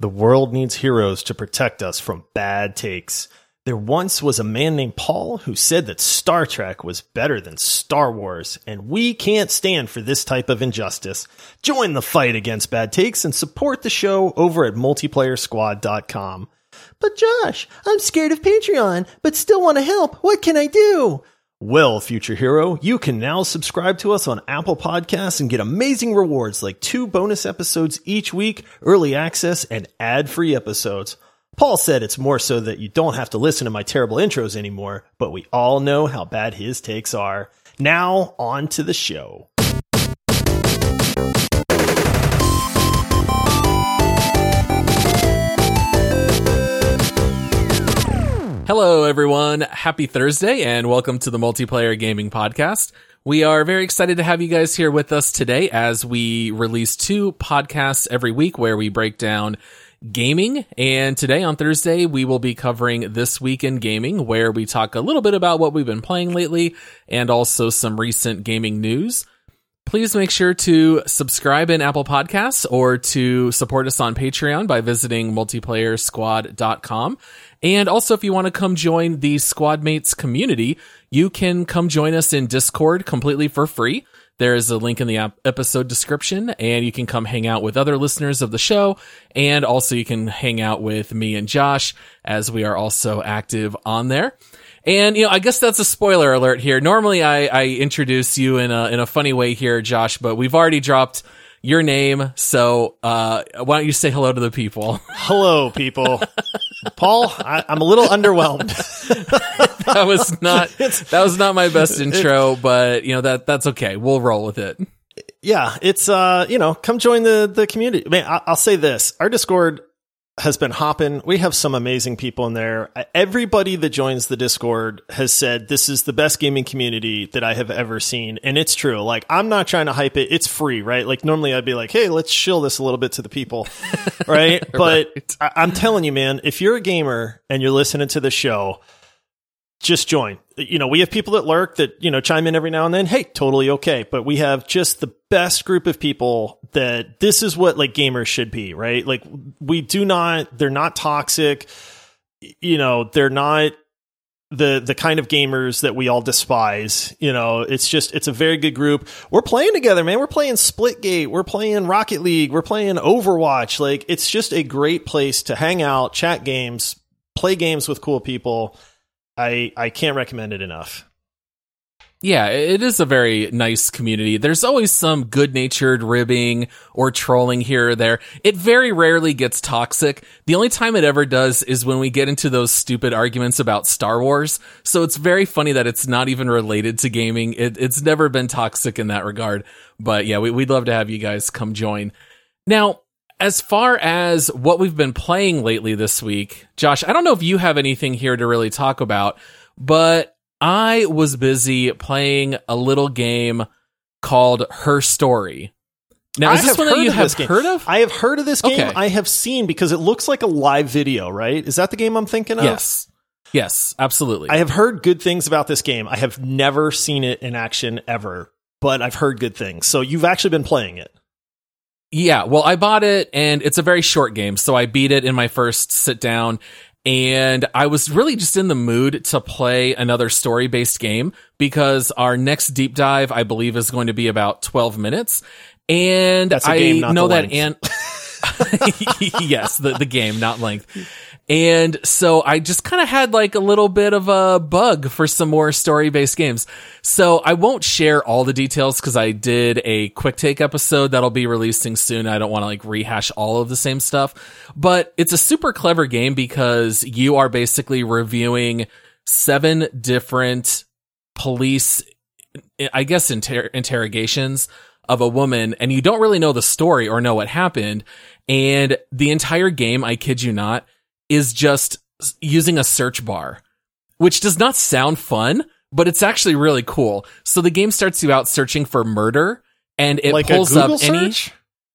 The world needs heroes to protect us from bad takes. There once was a man named Paul who said that Star Trek was better than Star Wars, and we can't stand for this type of injustice. Join the fight against bad takes and support the show over at multiplayersquad.com. But Josh, I'm scared of Patreon, but still want to help. What can I do? Well, future hero, you can now subscribe to us on Apple Podcasts and get amazing rewards like two bonus episodes each week, early access, and ad free episodes. Paul said it's more so that you don't have to listen to my terrible intros anymore, but we all know how bad his takes are. Now, on to the show. Hello, everyone. Happy Thursday and welcome to the Multiplayer Gaming Podcast. We are very excited to have you guys here with us today as we release two podcasts every week where we break down gaming. And today on Thursday, we will be covering This Week in Gaming, where we talk a little bit about what we've been playing lately and also some recent gaming news. Please make sure to subscribe in Apple Podcasts or to support us on Patreon by visiting multiplayersquad.com. And also, if you want to come join the Squadmates community, you can come join us in Discord completely for free. There is a link in the episode description, and you can come hang out with other listeners of the show. And also, you can hang out with me and Josh as we are also active on there. And you know, I guess that's a spoiler alert here. Normally, I, I introduce you in a in a funny way here, Josh, but we've already dropped your name. So uh, why don't you say hello to the people? Hello, people. Paul, I, am a little underwhelmed. that was not that was not my best intro, but you know that that's okay. We'll roll with it. Yeah, it's uh, you know, come join the the community. I mean, I, I'll say this: our Discord has been hopping. We have some amazing people in there. Everybody that joins the Discord has said this is the best gaming community that I have ever seen. And it's true. Like, I'm not trying to hype it. It's free, right? Like, normally I'd be like, hey, let's shill this a little bit to the people, right? right. But I- I'm telling you, man, if you're a gamer and you're listening to the show, just join. You know, we have people that lurk that, you know, chime in every now and then. Hey, totally okay. But we have just the best group of people that this is what like gamers should be, right? Like we do not, they're not toxic. You know, they're not the the kind of gamers that we all despise. You know, it's just it's a very good group. We're playing together, man. We're playing Splitgate. We're playing Rocket League. We're playing Overwatch. Like it's just a great place to hang out, chat games, play games with cool people I I can't recommend it enough. Yeah, it is a very nice community. There's always some good natured ribbing or trolling here or there. It very rarely gets toxic. The only time it ever does is when we get into those stupid arguments about Star Wars. So it's very funny that it's not even related to gaming. It, it's never been toxic in that regard. But yeah, we, we'd love to have you guys come join. Now, as far as what we've been playing lately this week, Josh, I don't know if you have anything here to really talk about, but I was busy playing a little game called Her Story. Now, is I this one that you have heard of? I have heard of this game. Okay. I have seen because it looks like a live video, right? Is that the game I'm thinking of? Yes. Yes, absolutely. I have heard good things about this game. I have never seen it in action ever, but I've heard good things. So you've actually been playing it. Yeah, well, I bought it and it's a very short game, so I beat it in my first sit down. And I was really just in the mood to play another story based game because our next deep dive, I believe, is going to be about 12 minutes. And I game, know that, and yes, the, the game, not length. And so I just kind of had like a little bit of a bug for some more story based games. So I won't share all the details because I did a quick take episode that'll be releasing soon. I don't want to like rehash all of the same stuff, but it's a super clever game because you are basically reviewing seven different police, I guess, inter- interrogations of a woman and you don't really know the story or know what happened. And the entire game, I kid you not, is just using a search bar, which does not sound fun, but it's actually really cool. So the game starts you out searching for murder and it like pulls up any?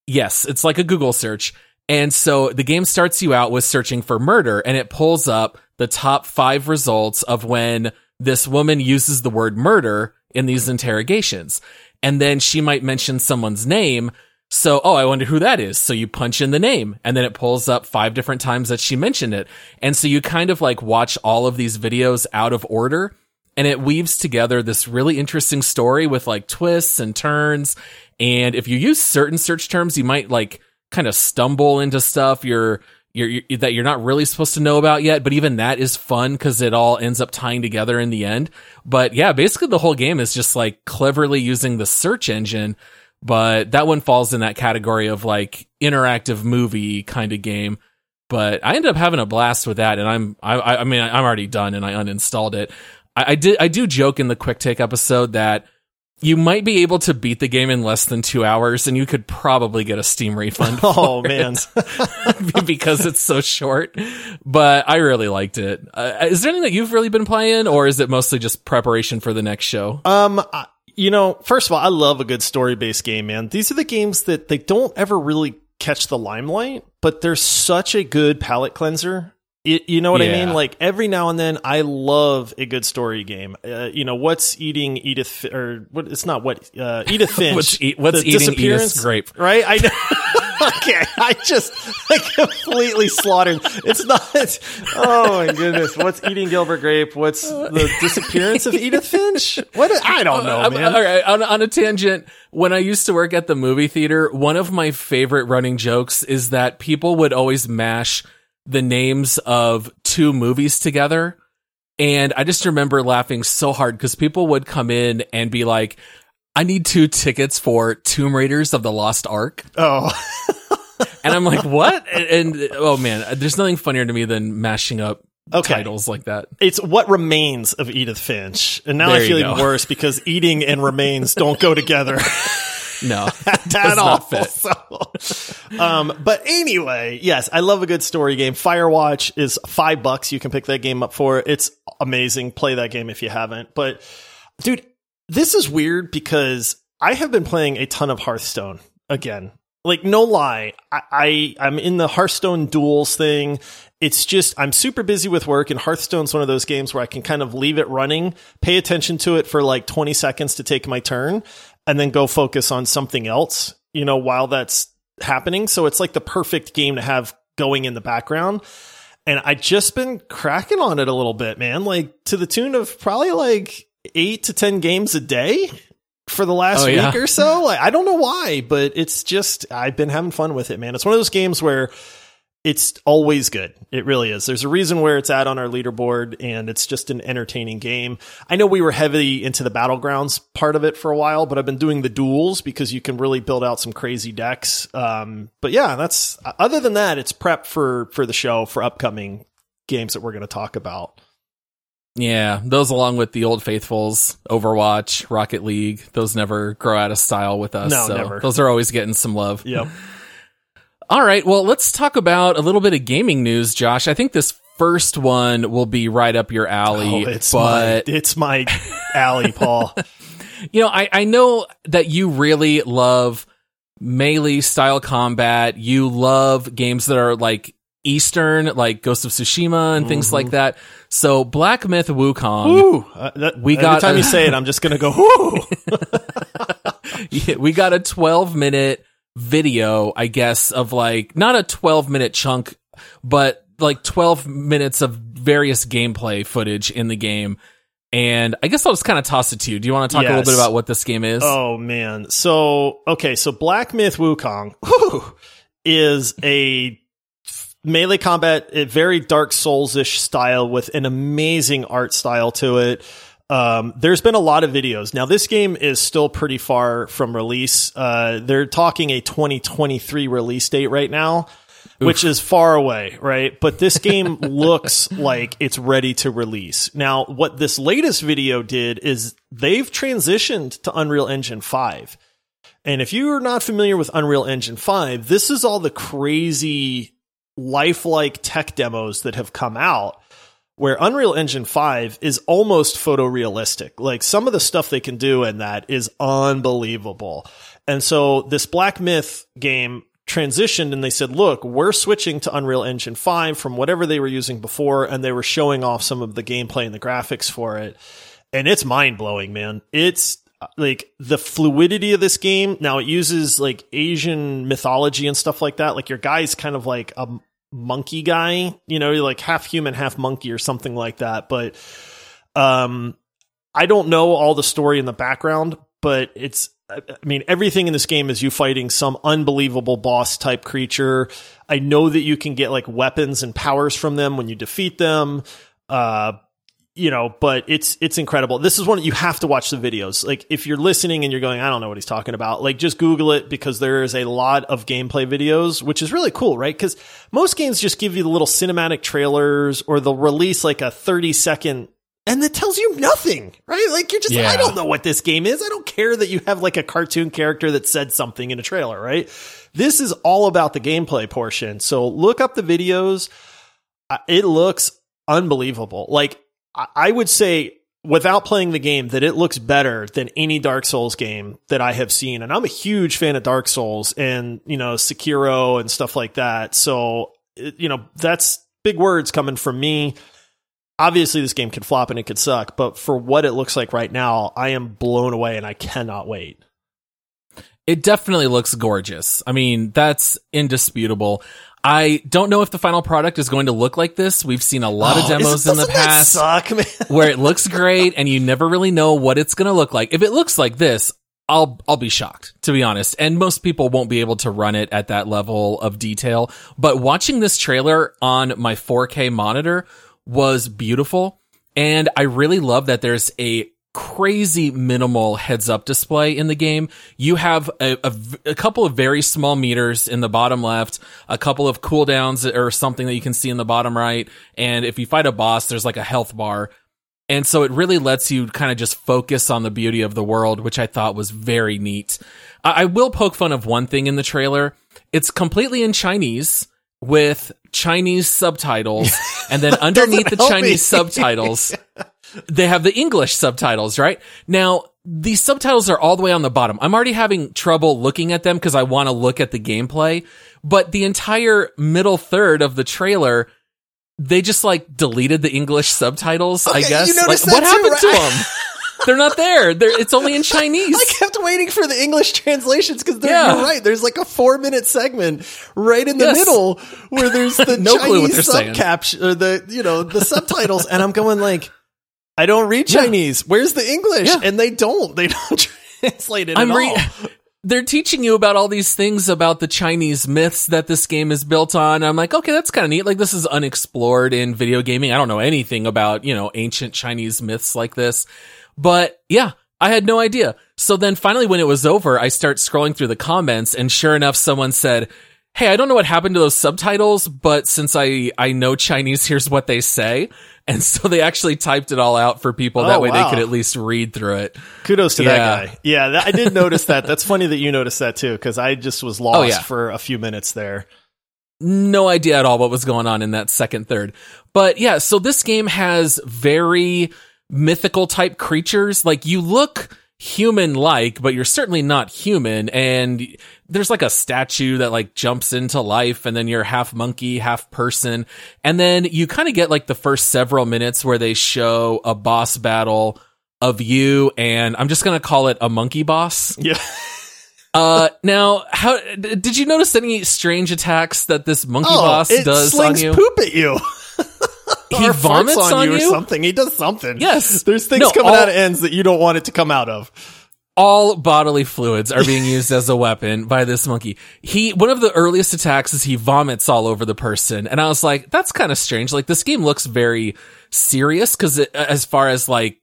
Yes, it's like a Google search. And so the game starts you out with searching for murder and it pulls up the top 5 results of when this woman uses the word murder in these interrogations. And then she might mention someone's name So, oh, I wonder who that is. So you punch in the name and then it pulls up five different times that she mentioned it. And so you kind of like watch all of these videos out of order and it weaves together this really interesting story with like twists and turns. And if you use certain search terms, you might like kind of stumble into stuff you're, you're, you're that you're not really supposed to know about yet. But even that is fun because it all ends up tying together in the end. But yeah, basically the whole game is just like cleverly using the search engine. But that one falls in that category of like interactive movie kind of game but I ended up having a blast with that, and I'm I I mean I'm already done, and I uninstalled it. I, I did I do joke in the quick take episode that you might be able to beat the game in less than two hours, and you could probably get a Steam refund. Oh man, because it's so short. But I really liked it. Uh, is there anything that you've really been playing, or is it mostly just preparation for the next show? Um, you know, first of all, I love a good story based game, man. These are the games that they don't ever really catch the limelight, but they're such a good palate cleanser it, you know what yeah. I mean? Like every now and then, I love a good story game. Uh, you know, what's eating Edith or what? It's not what uh, Edith Finch. what's, e- what's eating Edith Grape? Right? I know. okay, I just I completely slaughtered. It's not. Oh my goodness! What's eating Gilbert Grape? What's the disappearance of Edith Finch? What? I don't know, uh, man. All right, on, on a tangent. When I used to work at the movie theater, one of my favorite running jokes is that people would always mash the names of two movies together. And I just remember laughing so hard because people would come in and be like, I need two tickets for Tomb Raiders of the Lost Ark. Oh. and I'm like, what? And, and, oh man, there's nothing funnier to me than mashing up okay. titles like that. It's what remains of Edith Finch. And now I feel even worse because eating and remains don't go together. No, at all. So, um, but anyway, yes, I love a good story game. Firewatch is five bucks. You can pick that game up for. It's amazing. Play that game if you haven't. But dude, this is weird because I have been playing a ton of Hearthstone again. Like no lie, I, I I'm in the Hearthstone duels thing. It's just I'm super busy with work, and Hearthstone's one of those games where I can kind of leave it running, pay attention to it for like 20 seconds to take my turn, and then go focus on something else, you know, while that's happening. So it's like the perfect game to have going in the background. And I just been cracking on it a little bit, man, like to the tune of probably like eight to 10 games a day for the last oh, yeah. week or so. Like, I don't know why, but it's just, I've been having fun with it, man. It's one of those games where it's always good. It really is. There's a reason where it's at on our leaderboard and it's just an entertaining game. I know we were heavy into the battlegrounds part of it for a while, but I've been doing the duels because you can really build out some crazy decks. Um, but yeah, that's other than that, it's prep for for the show for upcoming games that we're going to talk about. Yeah, those along with the old faithfuls, Overwatch, Rocket League, those never grow out of style with us. No, so never. Those are always getting some love. Yep. All right. Well, let's talk about a little bit of gaming news, Josh. I think this first one will be right up your alley. Oh, it's but my, it's my alley, Paul. you know, I, I know that you really love melee style combat. You love games that are like Eastern, like Ghost of Tsushima and things mm-hmm. like that. So Black Myth Wukong. Ooh, uh, that, we got. Every time a, you say it, I'm just gonna go. Yeah, we got a 12 minute video, I guess, of like not a 12 minute chunk, but like 12 minutes of various gameplay footage in the game. And I guess I'll just kind of toss it to you. Do you want to talk yes. a little bit about what this game is? Oh man. So, okay. So Black Myth Wukong is a melee combat, a very Dark Souls-ish style with an amazing art style to it. Um, there's been a lot of videos. Now, this game is still pretty far from release. Uh, they're talking a 2023 release date right now, Oof. which is far away, right? But this game looks like it's ready to release. Now, what this latest video did is they've transitioned to Unreal Engine 5. And if you are not familiar with Unreal Engine 5, this is all the crazy lifelike tech demos that have come out where Unreal Engine 5 is almost photorealistic. Like some of the stuff they can do in that is unbelievable. And so this Black Myth game transitioned and they said, look, we're switching to Unreal Engine 5 from whatever they were using before. And they were showing off some of the gameplay and the graphics for it. And it's mind blowing, man. It's, like the fluidity of this game. Now it uses like Asian mythology and stuff like that. Like your guy's kind of like a monkey guy, you know, like half human, half monkey or something like that. But um I don't know all the story in the background, but it's I mean, everything in this game is you fighting some unbelievable boss type creature. I know that you can get like weapons and powers from them when you defeat them. Uh, you know, but it's it's incredible. This is one you have to watch the videos. Like if you're listening and you're going, I don't know what he's talking about, like just Google it because there is a lot of gameplay videos, which is really cool, right? Because most games just give you the little cinematic trailers or they'll release like a 30 second and it tells you nothing, right? Like you're just, Yeah. I don't know what this game is. I don't care that you have like a cartoon character that said something in a trailer, right? This is all about the gameplay portion. So look up the videos. Uh, It looks unbelievable. Like I- would say without playing the game that it looks better than any Dark Souls game that I have seen. And I'm a huge fan of Dark Souls and, you know, Sekiro and stuff like that. So, you know, that's big words coming from me. Obviously, this game could flop and it could suck, but for what it looks like right now, I am blown away and I cannot wait. It definitely looks gorgeous. I mean, that's indisputable. I don't know if the final product is going to look like this. We've seen a lot of Oh, demos in the past suck, man. where it looks great and you never really know what it's going to look like. If it looks like this, I'll I'll be shocked to be honest. And most people won't be able to run it at that level of detail. But watching this trailer on my 4K monitor was beautiful and I really love that there's a crazy minimal heads up display in the game. You have a couple of very small meters in the bottom left, a couple of cooldowns or something that you can see in the bottom right. And if you fight a boss, there's like a health bar. And so it really lets you kind of just focus on the beauty of the world, which I thought was very neat. I, I will poke fun of one thing in the trailer. It's completely in Chinese with Chinese subtitles. and then underneath the. Chinese subtitles, they have the English subtitles, right? Now, these subtitles are all the way on the bottom. I'm already having trouble looking at them because I want to look at the gameplay, but the entire middle third of the trailer, they just like deleted the English subtitles, I guess. you Like, what too, happened to them? They're not there. They're, it's only in Chinese. I kept waiting for the English translations because Yeah. you're right. There's like a four minute segment right in the Yes. middle where there's the No clue what Chinese they're saying. subcaps or the you know the subtitles, and I'm going like, I don't read Yeah. Chinese. Where's the English? Yeah. And they don't. They don't translate it I'm at re- all. they're teaching you about all these things about the Chinese myths that this game is built on. I'm like, okay, that's kind of neat. Like this is unexplored in video gaming. I don't know anything about, you know, ancient Chinese myths like this. But yeah, I had no idea. So then finally when it was over, I start scrolling through the comments and sure enough someone said, "Hey, I don't know what happened to those subtitles, but since I I know Chinese, here's what they say." And so they actually typed it all out for people that Oh, way wow. they could at least read through it. Kudos to Yeah. that guy. Yeah, that, I did notice that. That's funny that you noticed that too because I just was lost Oh, yeah. for a few minutes there. no idea at all what was going on in that second third. But yeah, so this game has very mythical type creatures. Like you look human like, but you're certainly not human. And there's like a statue that like jumps into life and then you're half monkey, half person. And then you kind of get like the first several minutes where they show a boss battle of you and I'm just going to call it a monkey boss. Yeah. Uh, now, how did you notice any strange attacks that this monkey Oh, boss does on slings you? poop at you. He vomits farts on you, or something. He does something. Yes. There's things No, coming all- out of ends that you don't want it to come out of. All bodily fluids are being used as a weapon by this monkey. He, one of the earliest attacks is he vomits all over the person. And I was like, that's kind of strange. Like this game looks very serious because as far as like,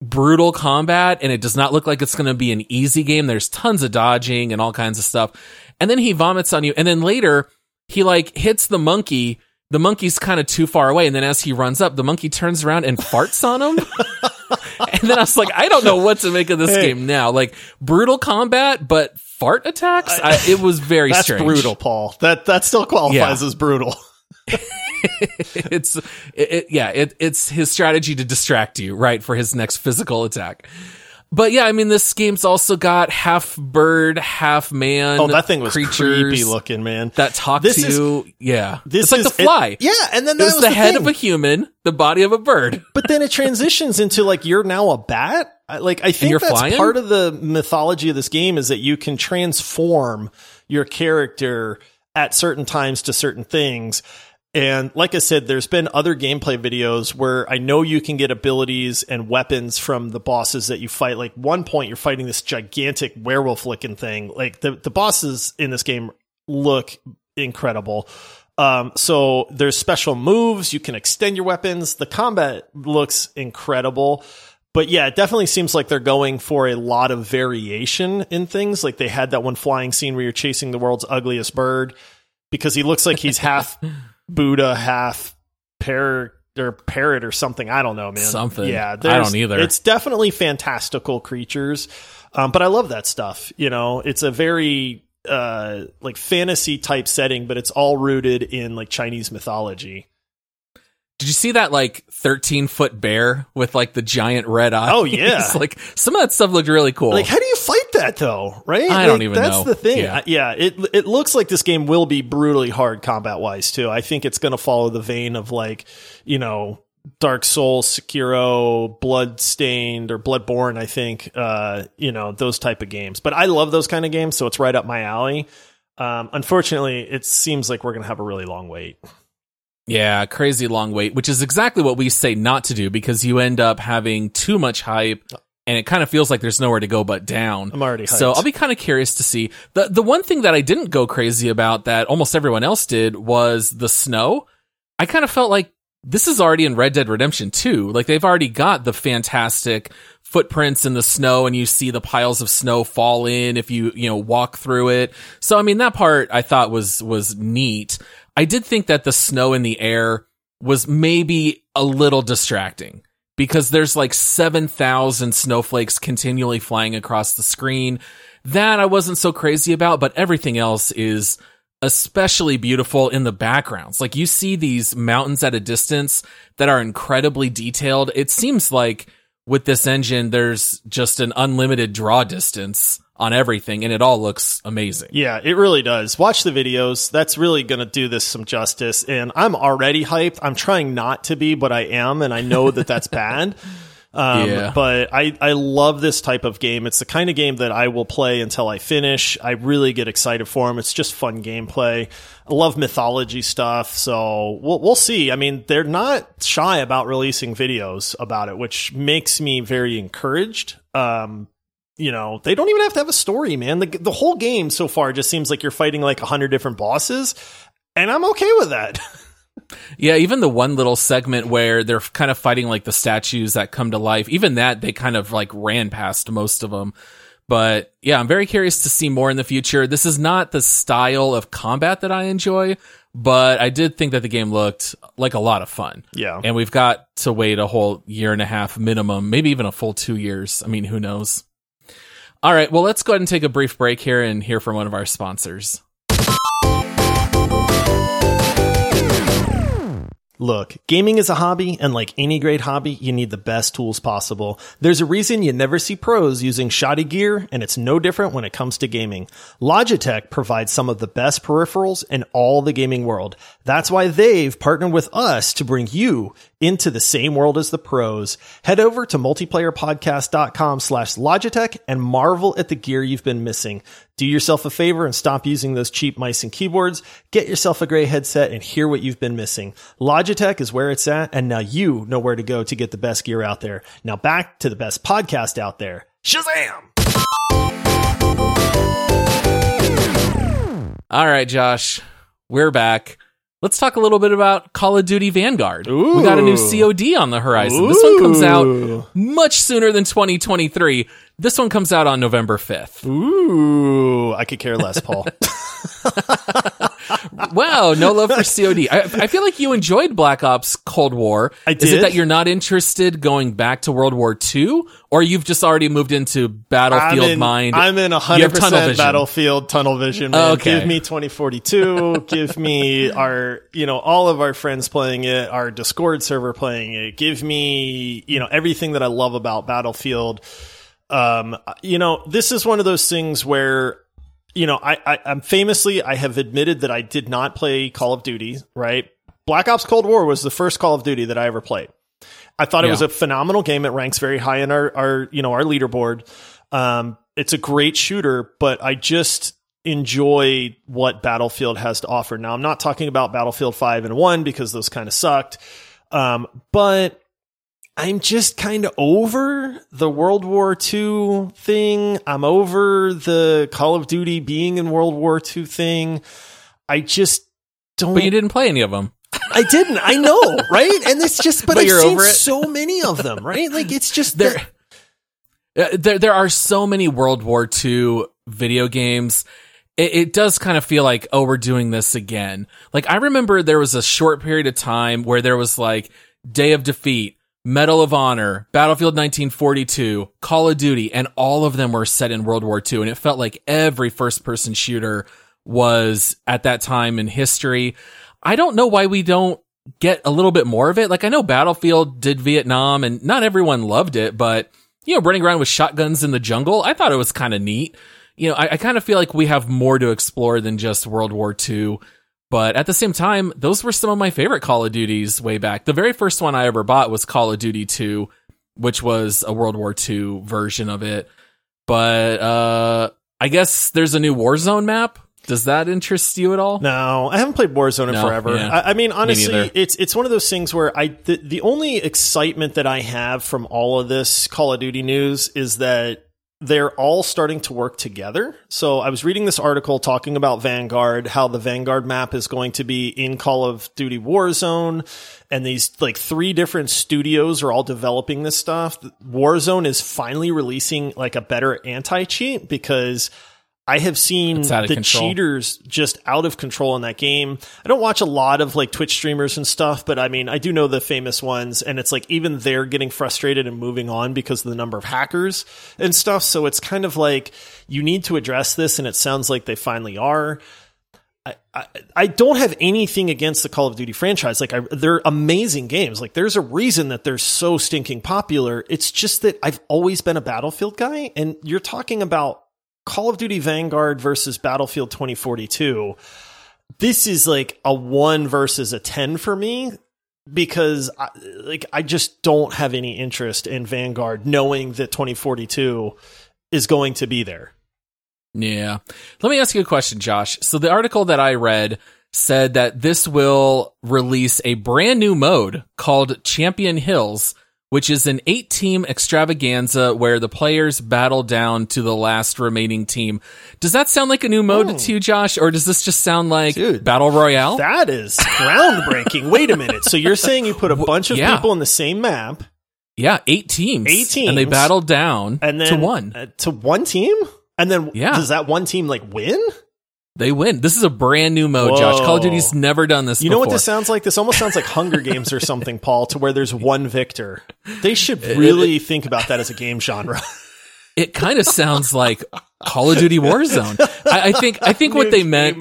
brutal combat and it does not look like it's going to be an easy game. There's tons of dodging and all kinds of stuff. And then he vomits on you. And then later he like hits the monkey. The monkey's kind of too far away. And then as he runs up, the monkey turns around and farts on him. and then I was like, I don't know what to make of this Hey. game now. Like brutal combat, but fart attacks. I, it was very That's strange. brutal, Paul. That that still qualifies as brutal. it's it, it- yeah it, it's his strategy to distract you right for his next physical attack But yeah, I mean, this game's also got half bird, half man. Oh, that thing was creepy looking, man. that talk This to is- you. Yeah, This it's like is- the fly. it- yeah, and then that was was the, the head of a human, the body of a bird. but then it transitions into like you're now a bat. I- Like I think that's flying? part of the mythology of this game is that you can transform your character at certain times to certain things. And like I said, there's been other gameplay videos where I know you can get abilities and weapons from the bosses that you fight. Like one point, you're fighting this gigantic werewolf looking thing. Like the, the bosses in this game look incredible. Um, so there's special moves. You can extend your weapons. The combat looks incredible. But yeah, it definitely seems like they're going for a lot of variation in things. Like they had that one flying scene where you're chasing the world's ugliest bird because he looks like he's half Buddha, half parrot or parrot or something. I don't know, man. Something. Yeah, I don't either. It's definitely fantastical creatures. Um, but I love that stuff. You know, it's a very uh like fantasy type setting, but it's all rooted in like Chinese mythology. Did you see that like 13 foot bear with like the giant red eyes? Oh, yeah. like some of that stuff looked really cool. Like, how do you fight that though? Right? I don't Like, even that's know. the thing. Yeah. Yeah. It it looks like this game will be brutally hard combat wise too. I think it's going to follow the vein of like, you know, Dark Souls, Sekiro, Bloodstained, or Bloodborne. I think, uh, you know, those type of games. But I love those kind of games, so it's right up my alley. Um, unfortunately, it seems like we're going to have a really long wait. Yeah, crazy long wait, which is exactly what we say not to do because you end up having too much hype and it kind of feels like there's nowhere to go but down. I'm already So. I'll be kind of curious to see. The the one thing that I didn't go crazy about that almost everyone else did was the snow. I kind of felt like this is already in Red Dead Redemption 2. Like they've already got the fantastic footprints in the snow and you see the piles of snow fall in if you, you know, walk through it. So I mean that part I thought was was neat. I did think that the snow in the air was maybe a little distracting because there's like 7,000 snowflakes continually flying across the screen. That I wasn't so crazy about, but everything else is especially beautiful in the backgrounds. Like you see these mountains at a distance that are incredibly detailed. It seems like with this engine, there's just an unlimited draw distance on everything and it all looks amazing. Yeah, it really does. Watch the videos. That's really going to do this some justice. And I'm already hyped. I'm trying not to be, but I am. And I know that that's bad. Um, Yeah. But I, I love this type of game. It's the kind of game that I will play until I finish. I really get excited for them. It's just fun gameplay. I love mythology stuff. So we'll, we'll see. I mean, they're not shy about releasing videos about it, which makes me very encouraged. Um, you know, they don't even have to have a story, man. The, the whole game so far just seems like you're fighting like a hundred different bosses, and I'm okay with that. Yeah, even the one little segment where they're kind of fighting like the statues that come to life, even that they kind of like ran past most of them. But yeah, I'm very curious to see more in the future. This is not the style of combat that I enjoy, but I did think that the game looked like a lot of fun. Yeah. And we've got to wait a whole year and a half minimum, maybe even a full two years. I mean, who knows? All right. Well, let's go ahead and take a brief break here and hear from one of our sponsors. Look, gaming is a hobby, and like any great hobby, you need the best tools possible. There's a reason you never see pros using shoddy gear, and it's no different when it comes to gaming. Logitech provides some of the best peripherals in all the gaming world. That's why they've partnered with us to bring you into the same world as the pros. Head over to multiplayerpodcast.com slash Logitech and marvel at the gear you've been missing. Do yourself a favor and stop using those cheap mice and keyboards. Get yourself a great headset and hear what you've been missing. Logitech is where it's at, and now you know where to go to get the best gear out there. Now back to the best podcast out there. Shazam! All right, Josh, we're back. Let's talk a little bit about Call of Duty Vanguard. We got a new COD on the horizon. This one comes out much sooner than 2023. This one comes out on November 5th. Ooh, I could care less, Paul. Wow, no love for COD. I, I feel like you enjoyed Black Ops Cold War. I did. Is it that you're not interested going back to World War II, or you've just already moved into Battlefield I'm in, Mind? I'm in You have tunnel 100% vision. Battlefield tunnel vision, man. Okay. Give me 2042. give me our, you know, all of our friends playing it, our Discord server playing it. Give me, you know, everything that I love about Battlefield. Um, you know, this is one of those things where, you know, I, I, I'm famously, I have admitted that I did not play Call of Duty, right? Black Ops Cold War was the first Call of Duty that I ever played. I thought it was a phenomenal game. It ranks very high in our, our you know, our leaderboard. Um, it's a great shooter, but I just enjoy what Battlefield has to offer. Now, I'm not talking about Battlefield 5 and 1 because those kind of sucked. Um, but I'm just kind of over the World War II thing. I'm over the Call of Duty being in World War II thing. I just don't. But you didn't play any of them. I didn't. I know, right? And it's just, but, But I've seen so many of them, right? Like it's just There, that- uh, there, there are so many World War II video games. It, it does kind of feel like, oh, we're doing this again. Like I remember there was a short period of time where there was like Day of Defeat, Medal of Honor, Battlefield 1942, Call of Duty, and all of them were set in World War II. And it felt like every first person shooter was at that time in history. I don't know why we don't get a little bit more of it. Like I know Battlefield did Vietnam and not everyone loved it, but you know, running around with shotguns in the jungle, I thought it was kind of neat. You know, I, I kind of feel like we have more to explore than just World War II. But at the same time, those were some of my favorite Call of Duties way back. The very first one I ever bought was Call of Duty 2, which was a World War II version of it. But uh I guess there's a new Warzone map. Does that interest you at all? No, I haven't played Warzone in No, forever. yeah. I, I mean, honestly, neither. it's it's one of those things where I the, the only excitement that I have from all of this Call of Duty news is that they're all starting to work together. So I was reading this article talking about Vanguard, how the Vanguard map is going to be in Call of Duty Warzone, and these like three different studios are all developing this stuff. Warzone is finally releasing like a better anti cheat because. I have seen It's out of the control. cheaters just out of control in that game. I don't watch a lot of like Twitch streamers and stuff, but I mean, I do know the famous ones, and it's like even they're getting frustrated and moving on because of the number of hackers and stuff. So it's kind of like you need to address this, and it sounds like they finally are. I, I, I don't have anything against the Call of Duty franchise. Like, I, they're amazing games. Like, there's a reason that they're so stinking popular. It's just that I've always been a Battlefield guy, and you're talking about Call of Duty Vanguard versus Battlefield 2042. This is like a one versus a 10 for me because I, like I just don't have any interest in Vanguard knowing that 2042 is going to be there. Yeah. Let me ask you a question, Josh. So the article that I read said that this will release a brand new mode called Champion Hills, which is an eight team extravaganza where the players battle down to the last remaining team. Does that sound like a new mode to you, Josh? Or does this just sound like Dude, Battle Royale? That is groundbreaking. Wait a minute. So you're saying you put a bunch of yeah. people in the same map yeah, eight teams. Eight teams. And they battle down and then to one. uh, to one team? And then Yeah. does that one team like win? They win. This is a brand new mode, Josh. Call of Duty's never done this You know what this sounds like? This almost sounds like Hunger Games or something, Paul, to where there's one victor. They should really think about that as a game genre. it kind of sounds like Call of Duty Warzone. I, I think I think what they meant.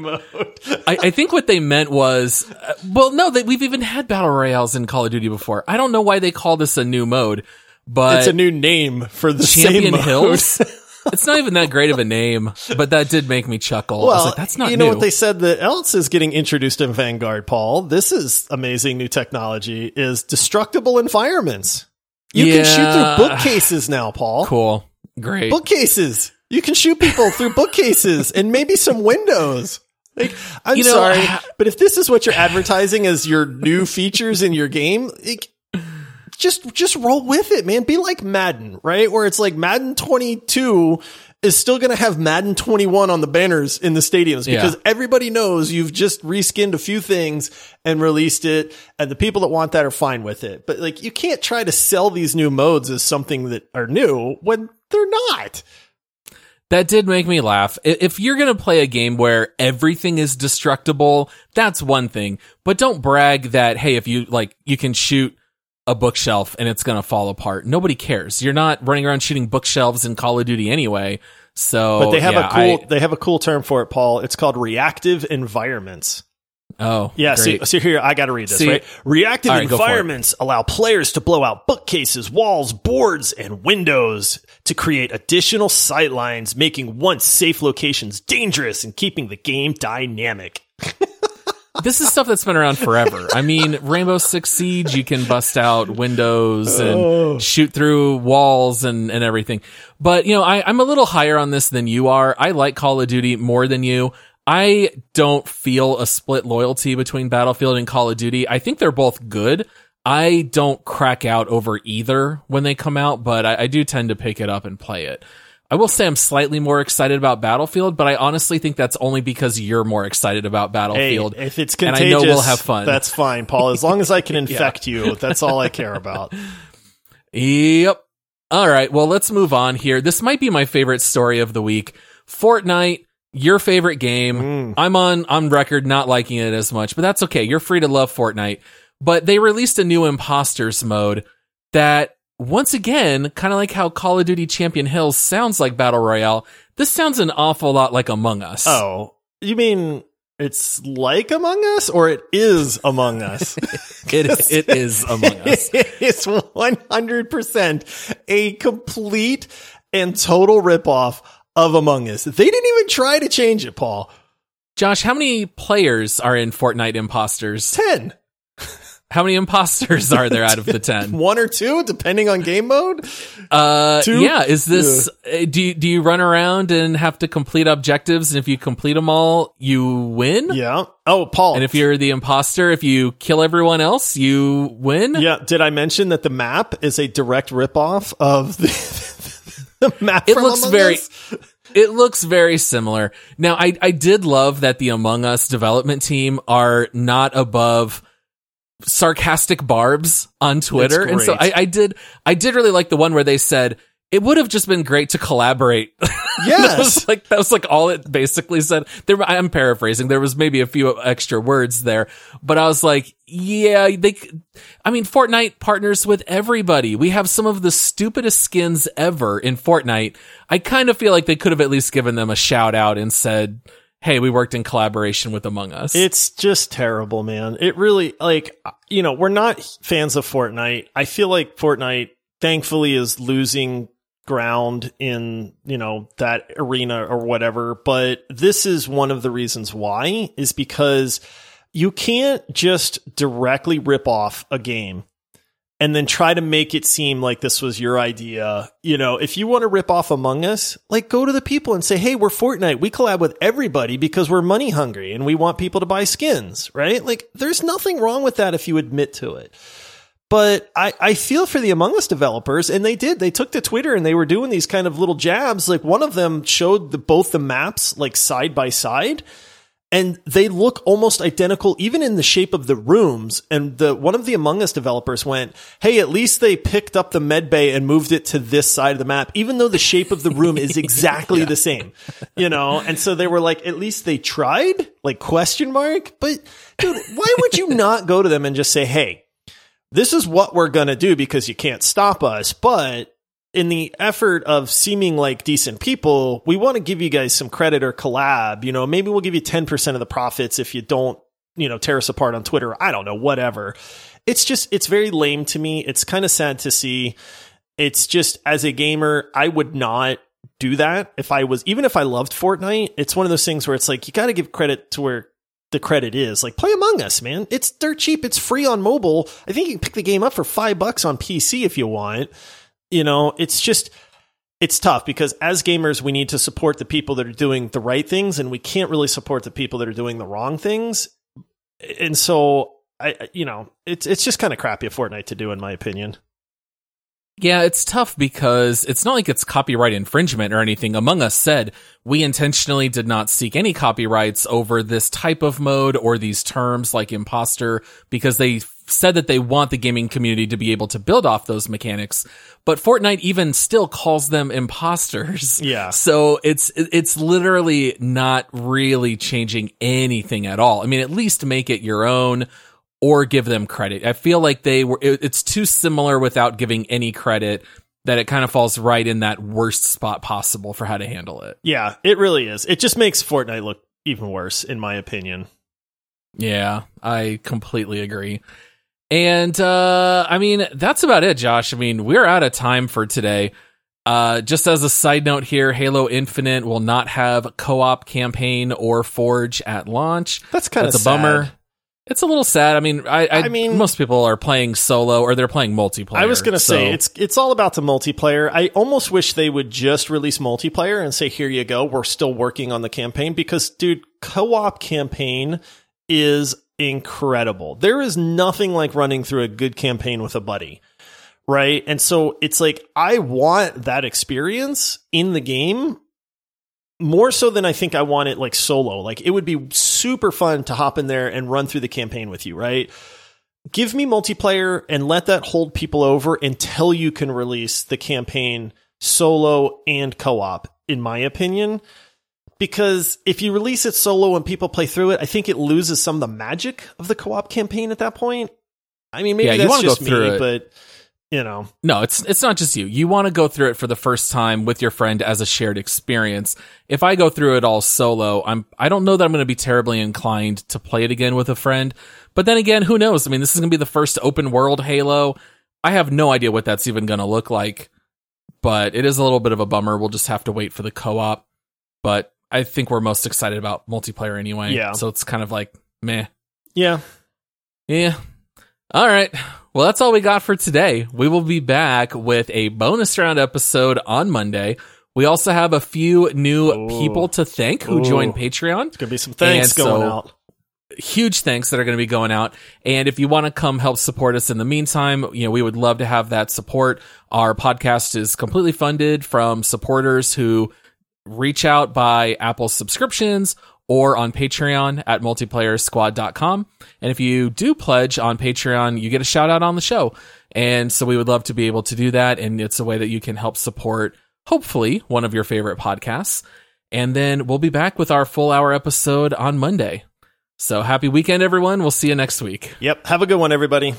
I, I think what they meant was, uh, well, no, that we've even had battle royales in Call of Duty before. I don't know why they call this a new mode, but It's a new name for the Champion same mode. Hills. it's not even that great of a name, but that did make me chuckle. I was Well, like, that's not you new. know what they said that else is getting introduced in Vanguard, Paul. This is amazing new technology. Is destructible environments. You can shoot through bookcases now, Paul. cool, great. Bookcases. You can shoot people through bookcases and maybe some windows. Like, I'm You know, sorry, but if this is what you're advertising as your new features in your game, like, just just roll with it, man. Be like Madden, right? Where it's like Madden 22 is still going to have Madden 21 on the banners in the stadiums Yeah. because everybody knows you've just reskinned a few things and released it, and the people that want that are fine with it. But like, you can't try to sell these new modes as something that are new when they're not. That did make me laugh. If you're going to play a game where everything is destructible, that's one thing. But don't brag that, hey, if you like, you can shoot a bookshelf and it's going to fall apart. Nobody cares. You're not running around shooting bookshelves in Call of Duty anyway. So, But they have yeah, a cool I- they have a cool term for it, Paul. It's called reactive environments. Oh, Yeah, See, so here I got to read this, See- right? Reactive right, go for it. environments allow players to blow out bookcases, walls, boards, and windows to create additional sightlines, making once safe locations dangerous and keeping the game dynamic. this is stuff that's been around forever. I mean, Rainbow Six Siege, you can bust out windows and Oh. shoot through walls and, and everything. But, you know, I, I'm a little higher on this than you are. I like Call of Duty more than you. I don't feel a split loyalty between Battlefield and Call of Duty. I think they're both good. I don't crack out over either when they come out, but I, I do tend to pick it up and play it. I will say I'm slightly more excited about Battlefield, but I honestly think that's only because you're more excited about Hey, Battlefield. if it's contagious, and I know we'll have fun. That's fine, Paul. As long as I can infect you, that's all I care about. Yep. All right. Well, let's move on here. This might be my favorite story of the week. Fortnite, your favorite game. Mm. I'm on on record not liking it as much, but that's okay. You're free to love Fortnite. But they released a new imposters mode that once again, kind of like how Call of Duty Champion Hills sounds like Battle Royale, this sounds an awful lot like Among Us. Oh, you mean it's like Among Us or it is Among Us? It, it is Among Us. it's 100% a complete and total ripoff of Among Us. They didn't even try to change it, Paul. Josh, how many players are in Fortnite Imposters? 10. How many imposters are there out of the 10? One or two, depending on game mode. Uh, Two? yeah. Is this, uh, do you, do you run around and have to complete objectives? And if you complete them all, you win? Yeah. Oh, Paul. And if you're the imposter, if you kill everyone else, you win? yeah, did I mention that the map is a direct ripoff of the, the map It looks Among very- Us? It looks very similar. Now, I, I did love that the Among Us development team are not above sarcastic barbs on Twitter. And so I. I did, I did really like the one where they said, it would have just been great to collaborate. that Yes. was like, that was like all it basically said. There, I'm paraphrasing. There was maybe a few extra words there, but I was like, yeah, they, I mean, Fortnite partners with everybody. We have some of the stupidest skins ever in Fortnite. I kind of feel like they could have at least given them a shout out and said, Hey, we worked in collaboration with Among Us. It's just terrible, man. It really, like, you know, we're not fans of Fortnite. I feel like Fortnite, thankfully, is losing ground in, you know, that arena or whatever. But this is one of the reasons why, is because you can't just directly rip off a game and then try to make it seem like this was your idea. You know, if you want to rip off Among Us, like go to the people and say, Hey, we're Fortnite. We collab with everybody because we're money hungry and we want people to buy skins, right? Like there's nothing wrong with that if you admit to it. But I, I feel for the Among Us developers, and they did. They took to Twitter and they were doing these kind of little jabs. Like one of them showed the, both the maps like side by side, and they look almost identical even in the shape of the rooms. And the one of the among us developers went hey at least they picked up the med bay and moved it to this side of the map even though the shape of the room is exactly the same. You know? And so they were like at least they tried? Like question mark? But dude why would you not go to them and just say hey this is what we're going to do because you can't stop us but in the effort of seeming like decent people, we want to give you guys some credit or collab. You know, maybe we'll give you 10% of the profits if you don't, you know, tear us apart on Twitter. I don't know, whatever. It's just, it's very lame to me. It's kind of sad to see. It's just, as a gamer, I would not do that if I was, even if I loved Fortnite. It's one of those things where it's like, you got to give credit to where the credit is. Like, play Among Us, man. It's dirt cheap. It's free on mobile. I think you can pick the game up for five bucks on PC if you want you know, it's just it's tough because as gamers we need to support the people that are doing the right things and we can't really support the people that are doing the wrong things. And so I you know, it's it's just kind of crappy of Fortnite to do in my opinion. Yeah, it's tough because it's not like it's copyright infringement or anything. Among Us said we intentionally did not seek any copyrights over this type of mode or these terms like imposter because they said that they want the gaming community to be able to build off those mechanics. But Fortnite even still calls them imposters. Yeah. So it's it's literally not really changing anything at all. I mean, at least make it your own or give them credit. I feel like they were, it- it's too similar without giving any credit that it kind of falls right in that worst spot possible for how to handle it. Yeah, it really is. It just makes Fortnite look even worse in my opinion. Yeah, I completely agree. And uh I mean, that's about it, Josh. I mean, we're out of time for today. Uh just as a side note here, Halo Infinite will not have co-op campaign or Forge at launch. That's kind of a bummer. It's a little sad. I mean, I, I, I mean- most people are playing solo or they're playing multiplayer. I was going to say it's it's all about the multiplayer. I almost wish they would just release multiplayer and say here you go, we're still working on the campaign because dude, co-op campaign is incredible. There is nothing like running through a good campaign with a buddy. Right? And so it's like I want that experience in the game more so than I think I want it like solo. Like it would be super fun to hop in there and run through the campaign with you, right? Give me multiplayer and let that hold people over until you can release the campaign solo and co-op, in my opinion. Because if you release it solo and people play through it, I think it loses some of the magic of the co-op campaign at that point. I mean, maybe Yeah, that's just me, it. but you know, No, it's it's not just you. You want to go through it for the first time with your friend as a shared experience. If I go through it all solo, I'm I don't know that I'm going to be terribly inclined to play it again with a friend. But then again, who knows? I mean, this is going to be the first open world Halo. I have no idea what that's even going to look like. But it is a little bit of a bummer. We'll just have to wait for the co-op. But I think we're most excited about multiplayer anyway. Yeah. So it's kind of like meh. yeah, Yeah. All right. Well, that's all we got for today. We will be back with a bonus round episode on Monday. We also have a few new Ooh. people to thank who Ooh. joined Patreon. it's gonna be some thanks And going so- out. Huge thanks that are going to be going out. And if you want to come help support us in the meantime, you know, we would love to have that support. Our podcast is completely funded from supporters who reach out by Apple subscriptions or on Patreon at multiplayersquad.com. And if you do pledge on Patreon, you get a shout out on the show. And so we would love to be able to do that. And it's a way that you can help support, hopefully, one of your favorite podcasts. And then we'll be back with our full hour episode on Monday. So happy weekend, everyone. We'll see you next week. Yep. Have a good one, everybody.